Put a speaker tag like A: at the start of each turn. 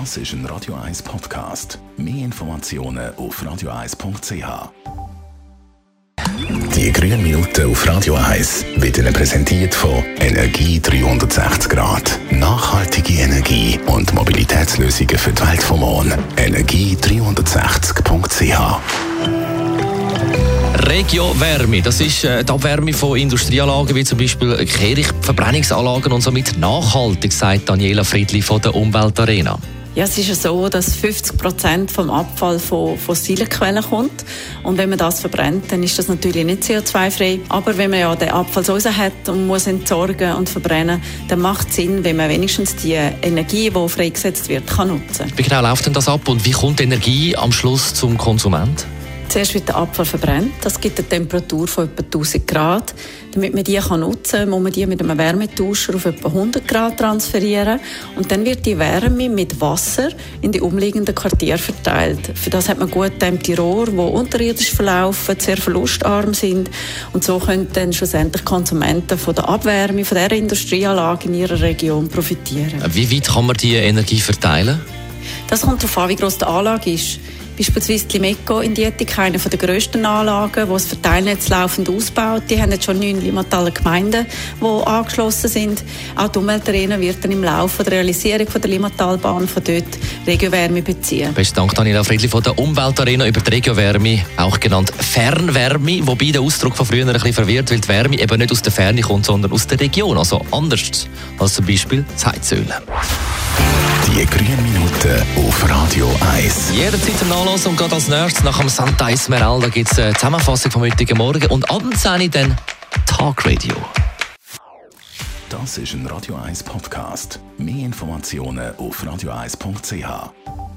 A: Das ist ein Radio 1 Podcast. Mehr Informationen auf radio1.ch. Die grünen Minuten auf Radio 1 werden Ihnen präsentiert von Energie 360 Grad. Nachhaltige Energie und Mobilitätslösungen für die Welt vom Morgen. Energie360.ch
B: Regio Wärme, das ist äh, die Abwärme von Industrieanlagen wie zum Beispiel Kehrichtverbrennungsanlagen und somit nachhaltig, sagt Daniela Friedli von der Umweltarena.
C: Ja, es ist ja so, dass 50 Prozent vom Abfall von fossilen Quellen kommt. Und wenn man das verbrennt, dann ist das natürlich nicht CO2-frei. Aber wenn man ja den Abfall so hat und muss entsorgen und verbrennen, dann macht es Sinn, wenn man wenigstens die Energie, die freigesetzt wird, kann nutzen.
B: Wie genau läuft denn das ab und wie kommt die Energie am Schluss zum Konsument?
C: Zuerst wird der Abfall verbrennt. Das gibt eine Temperatur von etwa 1000 Grad. Damit man die kann nutzen kann, muss man die mit einem Wärmetauscher auf etwa 100 Grad transferieren. Und dann wird die Wärme mit Wasser in die umliegenden Quartiere verteilt. Für das hat man gut die Rohre, die unterirdisch verlaufen, sehr verlustarm sind. Und so können dann schlussendlich Konsumenten von der Abwärme von dieser Industrieanlage in ihrer Region profitieren.
B: Wie weit kann man die Energie verteilen?
C: Das kommt darauf an, wie groß die Anlage ist. Beispielsweise die Limeco in Dietik, eine der grössten Anlagen, die das Verteilnetz laufend ausbaut. Die haben jetzt schon neun Limataler Gemeinden, die angeschlossen sind. Auch die Umweltarena wird dann im Laufe der Realisierung von der Limatalbahn von dort Regiowärme beziehen.
B: Besten Dank, Daniela Friedli von der Umweltarena über die Regiowärme, auch genannt Fernwärme, wobei der Ausdruck von früher ein bisschen verwirrt, weil die Wärme eben nicht aus der Ferne kommt, sondern aus der Region, also anders als zum Beispiel Heizöl.
A: Die grünen Minuten auf Radio 1.
B: Jederzeit zum Nachlesen und gerade als nächstes nach dem Santa Esmeralda gibt es eine Zusammenfassung vom heutigen Morgen und abends habe ich dann Talkradio.
A: Das ist ein Radio 1 Podcast. Mehr Informationen auf radio1.ch.